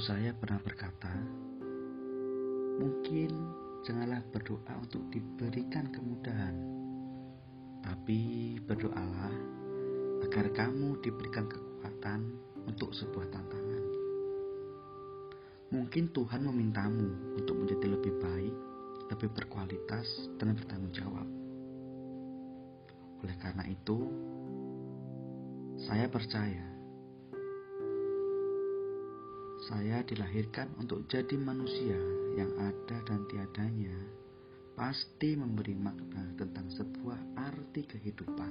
saya pernah berkata, "Mungkin janganlah berdoa untuk diberikan kemudahan, tapi berdoalah agar kamu diberikan kekuatan untuk sebuah tantangan." Mungkin Tuhan memintamu untuk menjadi lebih baik, lebih berkualitas, dan bertanggung jawab. Oleh karena itu, saya percaya saya dilahirkan untuk jadi manusia yang ada dan tiadanya pasti memberi makna tentang sebuah arti kehidupan.